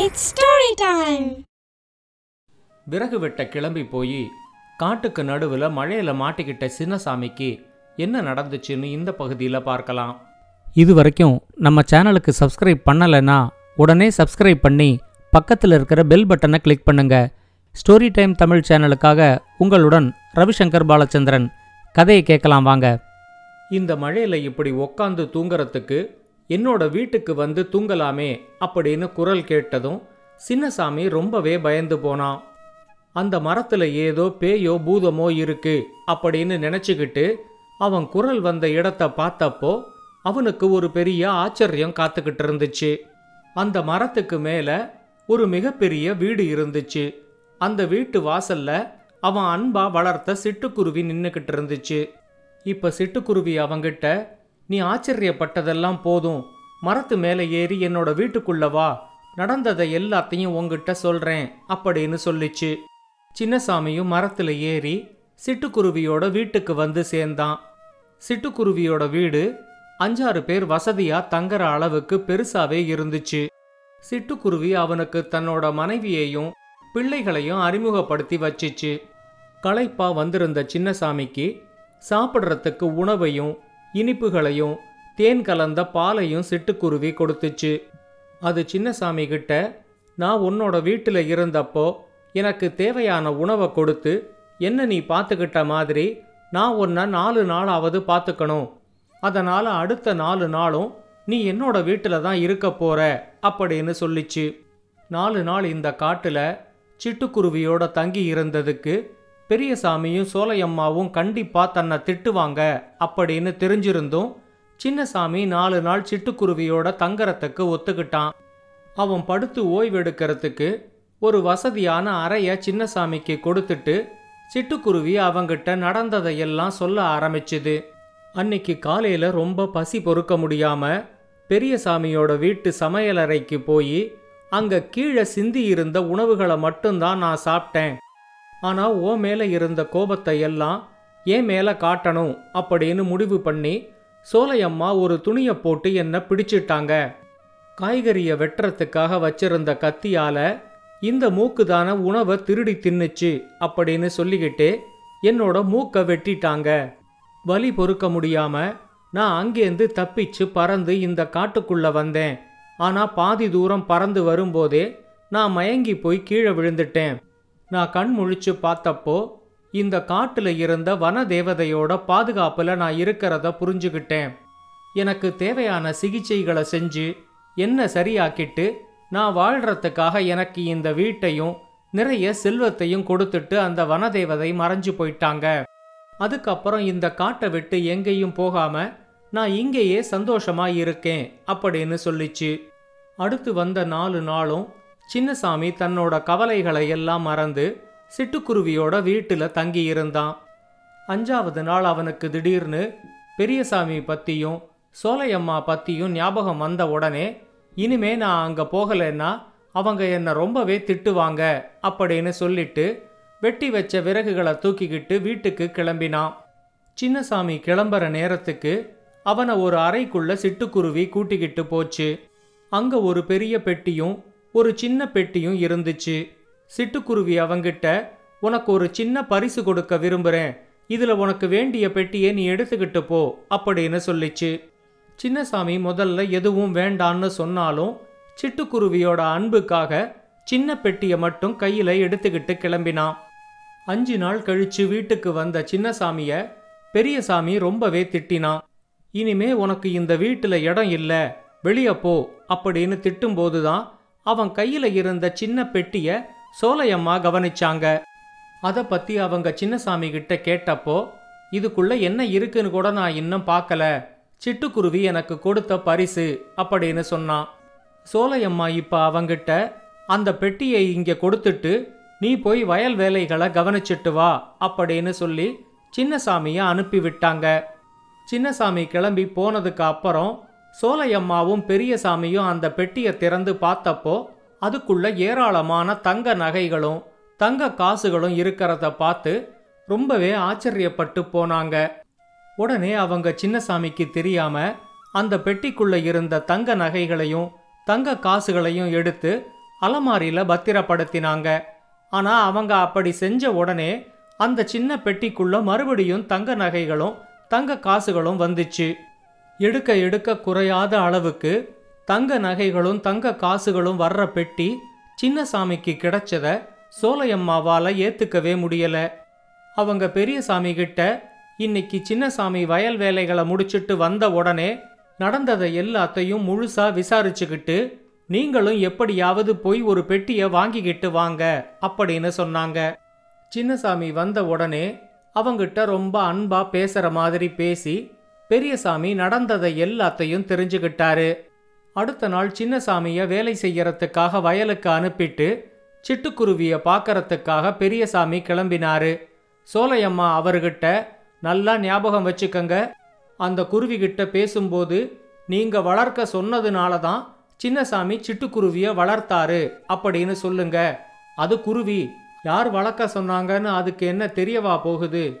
It's story time விறகு வெட்ட கிளம்பி போய் காட்டுக்கு நடுவில் மழையில் மாட்டிக்கிட்ட சின்னசாமிக்கு என்ன நடந்துச்சுன்னு இந்த பகுதியில் பார்க்கலாம். இது வரைக்கும் நம்ம சேனலுக்கு சப்ஸ்கிரைப் பண்ணலைன்னா உடனே சப்ஸ்கிரைப் பண்ணி பக்கத்தில் இருக்கிற பெல் பட்டனை கிளிக் பண்ணுங்க. ஸ்டோரி டைம் தமிழ் சேனலுக்காக உங்களுடன் ரவிசங்கர் பாலச்சந்திரன். கதையை கேட்கலாம் வாங்க. இந்த மழையில் இப்படி உக்காந்து தூங்குறதுக்கு என்னோட வீட்டுக்கு வந்து தூங்கலாமே அப்படின்னு குரல் கேட்டதும் சின்னசாமி ரொம்பவே பயந்து போனான். அந்த மரத்துல ஏதோ பேயோ பூதமோ இருக்கு அப்படின்னு நினைச்சுக்கிட்டு அவன் குரல் வந்த இடத்த பார்த்தப்போ அவனுக்கு ஒரு பெரிய ஆச்சரியம் காத்துக்கிட்டு இருந்துச்சு. அந்த மரத்துக்கு மேல ஒரு மிகப்பெரிய வீடு இருந்துச்சு. அந்த வீட்டு வாசல்ல அவன் அன்பா வளர்த்த சிட்டுக்குருவி நின்னுக்கிட்டு இருந்துச்சு. இப்ப சிட்டுக்குருவி அவங்கிட்ட நீ ஆச்சரியப்பட்டதெல்லாம் போதும். மரத்து மேலே ஏறி என்னோட வீட்டுக்குள்ள வா. நடந்ததை எல்லாத்தையும் உங்ககிட்ட சொல்றேன் அப்படின்னு சொல்லிச்சு. சின்னசாமியும் மரத்துல ஏறி சிட்டுக்குருவியோட வீட்டுக்கு வந்து சேர்ந்தான். சிட்டுக்குருவியோட வீடு அஞ்சாறு பேர் வசதியா தங்குற அளவுக்கு பெருசாவே இருந்துச்சு. சிட்டுக்குருவி அவனுக்கு தன்னோட மனைவியையும் பிள்ளைகளையும் அறிமுகப்படுத்தி வச்சிச்சு. களைப்பா வந்திருந்த சின்னசாமிக்கு சாப்பிட்றதுக்கு உணவையும் இனிப்புகளையும் தேன் கலந்த பாலையும் சிட்டுக்குருவி கொடுத்துச்சு. அது சின்னசாமி கிட்ட நான் உன்னோட வீட்டில் இருந்தப்போ எனக்கு தேவையான உணவை கொடுத்து என்ன நீ பார்த்துக்கிட்ட மாதிரி நான் உன்னை நாலு நாளாவது பார்த்துக்கணும் அதனால் அடுத்த நாலு நாளும் நீ என்னோட வீட்டில் தான் இருக்க போற அப்படின்னு சொல்லிச்சு. நாலு நாள் இந்த காட்டில் சிட்டுக்குருவியோட தங்கி இருந்ததுக்கு பெரியசாமியும் சோலையம்மாவும் கண்டிப்பா தன்னை திட்டுவாங்க அப்படின்னு தெரிஞ்சிருந்தும் சின்னசாமி நாலு நாள் சிட்டுக்குருவியோட தங்கறத்துக்கு ஒத்துக்கிட்டான். அவன் படுத்து ஓய்வெடுக்கிறதுக்கு ஒரு வசதியான அறைய சின்னசாமிக்கு கொடுத்துட்டு சிட்டுக்குருவி அவங்கிட்ட நடந்ததையெல்லாம் சொல்ல ஆரம்பிச்சுது. அன்னைக்கு காலையில் ரொம்ப பசி பொறுக்க முடியாம பெரியசாமியோட வீட்டு சமையலறைக்கு போய் அங்க கீழே சிந்தி இருந்த உணவுகளை மட்டும்தான் நான் சாப்பிட்டேன். ஆனால் ஓ மேலே இருந்த கோபத்தை எல்லாம் ஏன் மேலே காட்டணும்? அப்படின்னு முடிவு பண்ணி சோலையம்மா ஒரு துணியை போட்டு என்னை பிடிச்சிட்டாங்க. காய்கறியை வெட்டுறதுக்காக வச்சிருந்த கத்தியால் இந்த மூக்குதான உணவை திருடி தின்னுச்சு அப்படின்னு சொல்லிக்கிட்டு என்னோட மூக்கை வெட்டிட்டாங்க. வலி பொறுக்க முடியாமல் நான் அங்கேருந்து தப்பிச்சு பறந்து இந்த காட்டுக்குள்ளே வந்தேன். ஆனால் பாதி தூரம் பறந்து வரும்போதே நான் மயங்கி போய் கீழே விழுந்துட்டேன். நான் கண் முழிச்சு பார்த்தப்போ இந்த காட்டில் இருந்த வன தேவதையோட பாதுகாப்பில் நான் இருக்கிறத புரிஞ்சுக்கிட்டேன் எனக்கு தேவையான சிகிச்சைகளை செஞ்சு என்ன சரியாக்கிட்டு நான் வாழ்கிறதுக்காக எனக்கு இந்த வீட்டையும் நிறைய செல்வத்தையும் கொடுத்துட்டு அந்த வனதேவதை மறைஞ்சு போயிட்டாங்க. அதுக்கப்புறம் இந்த காட்டை விட்டு எங்கேயும் போகாம நான் இங்கேயே சந்தோஷமா இருக்கேன் அப்படின்னு சொல்லிச்சு. அடுத்து வந்த நாலு நாளும் சின்னசாமி தன்னோட கவலைகளை எல்லாம் மறந்து சிட்டுக்குருவியோட வீட்டில் தங்கி இருந்தான் அஞ்சாவது நாள் அவனுக்கு திடீர்னு பெரியசாமி பத்தியும் சோலையம்மா பத்தியும் ஞாபகம் வந்த உடனே இனிமே நான் அங்கே போகலைன்னா அவங்க என்னை ரொம்பவே திட்டுவாங்க அப்படின்னு சொல்லிட்டு வெட்டி வச்ச விறகுகளை தூக்கிக்கிட்டு வீட்டுக்கு கிளம்பினான். சின்னசாமி கிளம்புற நேரத்துக்கு அவனை ஒரு அறைக்குள்ள சிட்டுக்குருவி கூட்டிக்கிட்டு போச்சு. அங்க ஒரு பெரிய பெட்டியும் ஒரு சின்ன பெட்டியும் இருந்துச்சு. சிட்டுக்குருவி அவங்கிட்ட உனக்கு ஒரு சின்ன பரிசு கொடுக்க விரும்புகிறேன் இதில் உனக்கு வேண்டிய பெட்டியை நீ எடுத்துக்கிட்டு போ அப்படின்னு சொல்லிச்சு. சின்னசாமி முதல்ல எதுவும் வேண்டான்னு சொன்னாலும் சிட்டுக்குருவியோட அன்புக்காக சின்ன பெட்டியை மட்டும் கையில் எடுத்துக்கிட்டு கிளம்பினான். அஞ்சு நாள் கழிச்சு வீட்டுக்கு வந்த சின்னசாமிய பெரியசாமி ரொம்பவே திட்டினான். இனிமே உனக்கு இந்த வீட்டில் இடம் இல்லை. வெளியே போ அப்படின்னு திட்டும்போது தான் அவன் கையில இருந்த சின்ன பெட்டிய சோலையம்மா கவனிச்சாங்க. அத பத்தி அவங்க சின்னசாமி கிட்ட கேட்டப்போ இதுக்குள்ள என்ன இருக்குன்னு கூட நான் இன்னும் பார்க்கல சிட்டுக்குருவி எனக்கு கொடுத்த பரிசு அப்படின்னு சொன்னான். சோலையம்மா இப்ப அவங்கிட்ட அந்த பெட்டியை இங்க கொடுத்துட்டு நீ போய் வயல் வேலைகளை கவனிச்சிட்டு வா அப்படின்னு சொல்லி சின்னசாமிய அனுப்பி விட்டாங்க. சின்னசாமி கிளம்பி போனதுக்கு அப்புறம் சோலையம்மாவும் பெரியசாமியும் அந்த பெட்டியை திறந்து பார்த்தப்போ அதுக்குள்ள ஏராளமான தங்க நகைகளும் தங்க காசுகளும் இருக்கிறத பார்த்து ரொம்பவே ஆச்சரியப்பட்டு போனாங்க. உடனே அவங்க சின்னசாமிக்கு தெரியாம அந்த பெட்டிக்குள்ள இருந்த தங்க நகைகளையும் தங்க காசுகளையும் எடுத்து அலமாரியில பத்திரப்படுத்தினாங்க. ஆனா அவங்க அப்படி செஞ்ச உடனே அந்த சின்ன பெட்டிக்குள்ள மறுபடியும் தங்க நகைகளும் தங்க காசுகளும் வந்துச்சு. எடுக்க எடுக்க குறையாத அளவுக்கு தங்க நகைகளும் தங்க காசுகளும் வர்ற பெட்டி சின்னசாமிக்கு கிடைச்சத சோலையம்மாவால் ஏத்துக்கவே முடியல. அவங்க பெரியசாமி கிட்ட இன்னைக்கு சின்னசாமி வயல் வேலைகளை முடிச்சிட்டு வந்த உடனே நடந்ததை எல்லாத்தையும் முழுசா விசாரிச்சுக்கிட்டு நீங்களும் எப்படியாவது போய் ஒரு பெட்டியை வாங்கிக்கிட்டு வாங்க அப்படின்னு சொன்னாங்க. சின்னசாமி வந்த உடனே அவங்கிட்ட ரொம்ப அன்பா பேசுற மாதிரி பேசி பெரியசாமி நடந்ததை எல்லாத்தையும் தெரிஞ்சுக்கிட்டாரு அடுத்த நாள் சின்னசாமிய வேலை செய்யறதுக்காக வயலுக்கு அனுப்பிட்டு சிட்டுக்குருவிய பார்க்கறதுக்காக பெரியசாமி கிளம்பினாரு. சோலையம்மா அவர்கிட்ட நல்லா ஞாபகம் வச்சுக்கங்க. அந்த குருவிகிட்ட பேசும்போது நீங்க வளர்க்க சொன்னதுனால தான் சின்னசாமி சிட்டுக்குருவிய வளர்த்தாரு அப்படின்னு சொல்லுங்க. அது குருவி யார் வளர்க்க சொன்னாங்கன்னு அதுக்கு என்ன தெரியவா போகுது?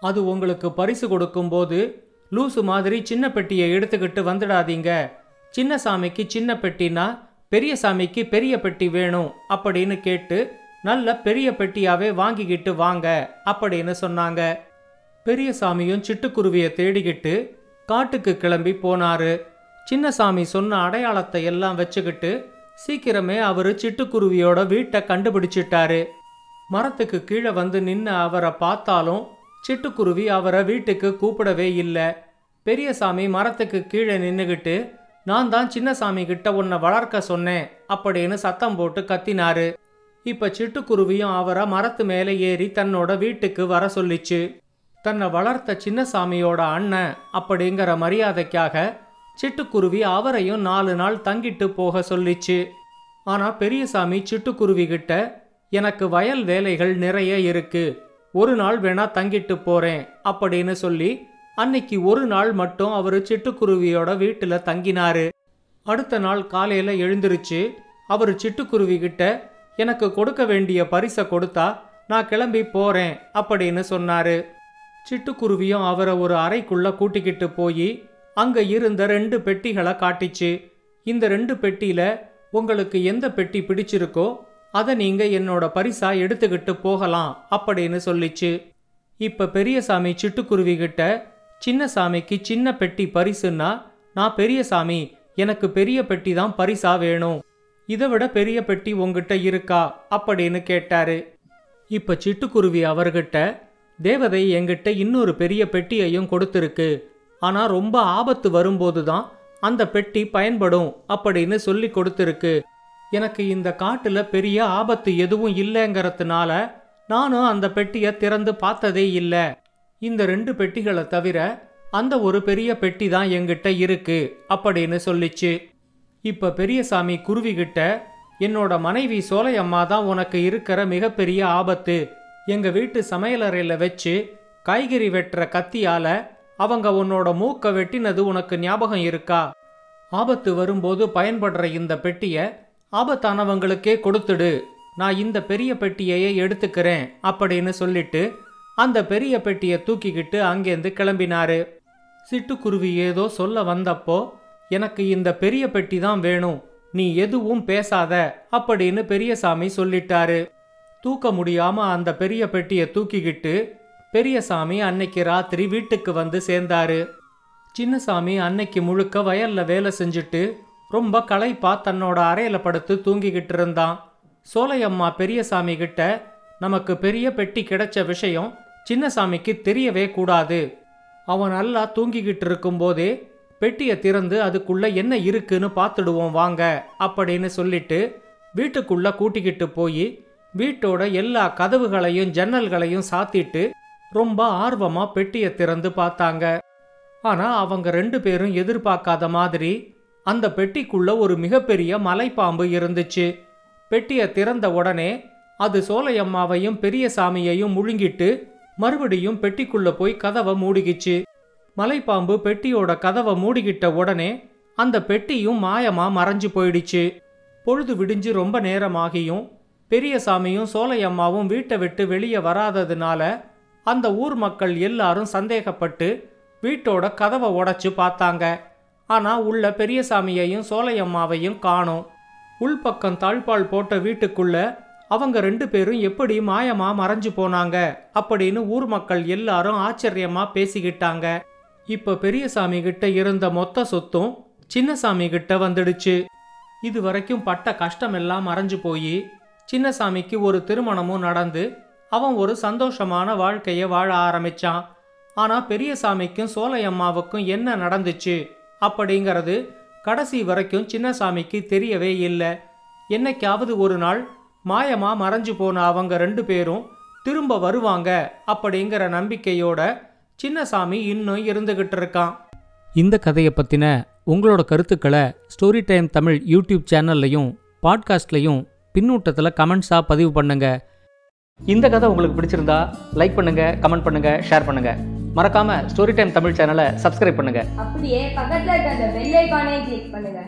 அது உங்களுக்கு பரிசு கொடுக்கும்போது லூசு மாதிரி சின்ன பெட்டியை எடுத்துக்கிட்டு வந்துடாதீங்க. சின்னசாமிக்கு சின்ன பெட்டினா பெரிய சாமிக்கு பெரிய பெட்டி வேணும் அப்படின்னு கேட்டு நல்ல பெரிய பெட்டியாவே வாங்கிக்கிட்டு வாங்க அப்படின்னு சொன்னாங்க. பெரிய சாமியும் சிட்டுக்குருவியை தேடிக்கிட்டு காட்டுக்கு கிளம்பி போனாரு. சின்னசாமி சொன்ன அடையாளத்தை எல்லாம் வச்சுக்கிட்டு சீக்கிரமே அவரு சிட்டுக்குருவியோட வீட்டை கண்டுபிடிச்சிட்டாரு. மரத்துக்கு கீழே வந்து நின்று அவரை பார்த்தாலும் சிட்டுக்குருவி அவரை வீட்டுக்கு கூப்பிடவே இல்லை. பெரியசாமி மரத்துக்கு கீழே நின்றுக்கிட்டு நான் தான் சின்னசாமி கிட்ட உன்னை வளர்க்க சொன்னேன் அப்படின்னு சத்தம் போட்டு கத்தினாரு. இப்ப சிட்டுக்குருவியும் அவரை மரத்து மேலே ஏறி தன்னோட வீட்டுக்கு வர சொல்லிச்சு. தன்னை வளர்த்த சின்னசாமியோட அண்ணன் அப்படிங்கிற மரியாதைக்காக சிட்டுக்குருவி அவரையும் நாலு நாள் தங்கிட்டு போக சொல்லிச்சு. ஆனா பெரியசாமி சிட்டுக்குருவி கிட்ட எனக்கு வயல் வேலைகள் நிறைய இருக்கு. ஒரு நாள் வேணா தங்கிட்டு போறேன் அப்படின்னு சொல்லி அன்னைக்கு ஒரு நாள் மட்டும் அவரு சிட்டுக்குருவியோட வீட்டுல தங்கினாரு. அடுத்த நாள் காலையில எழுந்திருச்சு அவர் சிட்டுக்குருவி கிட்ட எனக்கு கொடுக்க வேண்டிய பரிசை கொடுத்தா நான் கிளம்பி போறேன் அப்படின்னு சொன்னாரு. சிட்டுக்குருவியும் அவரை ஒரு அறைக்குள்ள கூட்டிக்கிட்டு போய் அங்க இருந்த ரெண்டு பெட்டிகளை காட்டிச்சு. இந்த ரெண்டு பெட்டியில உங்களுக்கு எந்த பெட்டி பிடிச்சிருக்கோ அதை நீங்க என்னோட பரிசா எடுத்துக்கிட்டு போகலாம் அப்படின்னு சொல்லிச்சு. இப்ப பெரியசாமி சிட்டுக்குருவி கிட்ட சின்னசாமிக்கு சின்ன பெட்டி பரிசுன்னா நான் பெரியசாமி எனக்கு பெரிய பெட்டி தான் பரிசா வேணும். இதை விட பெரிய பெட்டி உங்ககிட்ட இருக்கா? அப்படின்னு கேட்டாரு. இப்ப சிட்டுக்குருவி அவர்கிட்ட தேவதை எங்கிட்ட இன்னொரு பெரிய பெட்டியையும் கொடுத்துருக்கு. ஆனா ரொம்ப ஆபத்து வரும்போது தான் அந்த பெட்டி பயன்படும் அப்படின்னு சொல்லி கொடுத்துருக்கு. எனக்கு இந்த காட்டுல பெரிய ஆபத்து எதுவும் இல்லைங்கிறதுனால நானும் அந்த பெட்டியை திறந்து பார்த்ததே இல்லை. இந்த ரெண்டு பெட்டிகளை தவிர அந்த ஒரு பெரிய பெட்டி தான் எங்கிட்ட இருக்கு அப்படின்னு சொல்லிச்சு. இப்ப பெரியசாமி குருவிகிட்ட என்னோட மனைவி சோலையம்மா தான் உனக்கு இருக்கிற மிகப்பெரிய ஆபத்து. எங்க வீட்டு சமையலறையில் வச்சு காய்கறி வெட்டுற கத்தியால அவங்க உன்னோட மூக்க வெட்டினது உனக்கு ஞாபகம் இருக்கா? ஆபத்து வரும்போது பயன்படுற இந்த பெட்டிய ஆபத்தானவங்களுக்கே கொடுத்துடு. நான் இந்த பெரிய பெட்டியையே எடுத்துக்கிறேன் அப்படின்னு சொல்லிட்டு அந்த பெரிய பெட்டியை தூக்கிக்கிட்டு அங்கேருந்து கிளம்பினாரு. சிட்டுக்குருவி ஏதோ சொல்ல வந்தப்போ எனக்கு இந்த பெரிய பெட்டி தான் வேணும் நீ எதுவும் பேசாத அப்படின்னு பெரியசாமி சொல்லிட்டாரு. தூக்க முடியாம அந்த பெரிய பெட்டியை தூக்கிக்கிட்டு பெரியசாமி அன்னைக்கு ராத்திரி வீட்டுக்கு வந்து சேர்ந்தாரு. சின்னசாமி அன்னைக்கு முழுக்க வயல்ல வேலை செஞ்சுட்டு ரொம்ப களைப்பா தன்னோட அறையில படுத்து தூங்கிக்கிட்டு இருந்தான். சோலையம்மா பெரியசாமி கிட்ட நமக்கு பெரிய பெட்டி கிடைச்ச விஷயம் சின்னசாமிக்கு தெரியவே கூடாது. அவன் நல்லா தூங்கிக்கிட்டு இருக்கும்போதே பெட்டியை திறந்து அதுக்குள்ள என்ன இருக்குன்னு பார்த்துடுவோம் வாங்க அப்படின்னு சொல்லிட்டு வீட்டுக்குள்ள கூட்டிக்கிட்டு போய் வீட்டோட எல்லா கதவுகளையும் ஜன்னல்களையும் சாத்திட்டு ரொம்ப ஆர்வமா பெட்டியை திறந்து பார்த்தாங்க. ஆனா அவங்க ரெண்டு பேரும் எதிர்பார்க்காத மாதிரி அந்த பெட்டிக்குள்ள ஒரு மிகப்பெரிய மலைப்பாம்பு இருந்துச்சு. பெட்டியை திறந்த உடனே அது சோலையம்மாவையும் பெரிய சாமியையும் முழுங்கிட்டு மறுபடியும் பெட்டிக்குள்ள போய் கதவை மூடிக்கிச்சு. மலைப்பாம்பு பெட்டியோட கதவை மூடிக்கிட்ட உடனே அந்த பெட்டியும் மாயமா மறைஞ்சு போயிடுச்சு. பொழுது விடிஞ்சு ரொம்ப நேரமாகியும் பெரியசாமியும் சோலையம்மாவும் வீட்டை விட்டு வெளியே வராததுனால அந்த ஊர் மக்கள் எல்லாரும் சந்தேகப்பட்டு வீட்டோட கதவை உடைச்சு பார்த்தாங்க. ஆனா உள்ள பெரியசாமியையும் சோலையம்மாவையும் காணோம். உள்பக்கம் தாழ்பால் போட்ட வீட்டுக்குள்ள அவங்க ரெண்டு பேரும் எப்படி மாயமா மறைஞ்சு போனாங்க அப்படின்னு ஊர் மக்கள் எல்லாரும் ஆச்சரியமா பேசிக்கிட்டாங்க. இப்ப பெரியசாமி கிட்ட இருந்த மொத்த சொத்தும் சின்னசாமி கிட்ட வந்துடுச்சு. இது வரைக்கும் பட்ட கஷ்டமெல்லாம் மறைஞ்சு போய் சின்னசாமிக்கு ஒரு திருமணமும் நடந்து அவன் ஒரு சந்தோஷமான வாழ்க்கையை வாழ ஆரம்பிச்சான். ஆனா பெரியசாமிக்கும் சோலையம்மாவுக்கும் என்ன நடந்துச்சு அப்படிங்கிறது கடைசி வரைக்கும் சின்னசாமிக்கு தெரியவே இல்லை. என்னைக்காவது ஒரு நாள் மாயமா மறைஞ்சு போன அவங்க ரெண்டு பேரும் திரும்ப வருவாங்க அப்படிங்கிற நம்பிக்கையோட சின்னசாமி இன்னும் இருந்துகிட்டு இருக்கான். இந்த கதையை பற்றின உங்களோட கருத்துக்களை ஸ்டோரி டைம் தமிழ் யூடியூப் சேனல்லையும் பாட்காஸ்ட்லையும் பின்னூட்டத்தில் கமெண்ட்ஸாக பதிவு பண்ணுங்க. இந்த கதை உங்களுக்கு பிடிச்சிருந்தா லைக் பண்ணுங்க கமெண்ட் பண்ணுங்க ஷேர் பண்ணுங்க. மறக்காம ஸ்டோரி டைம் தமிழ் சேனலை சப்ஸ்கிரைப் பண்ணுங்க. அப்படியே பக்கத்துல இருக்க அந்த பெல் ஐகானையும் கிளிக் பண்ணுங்க.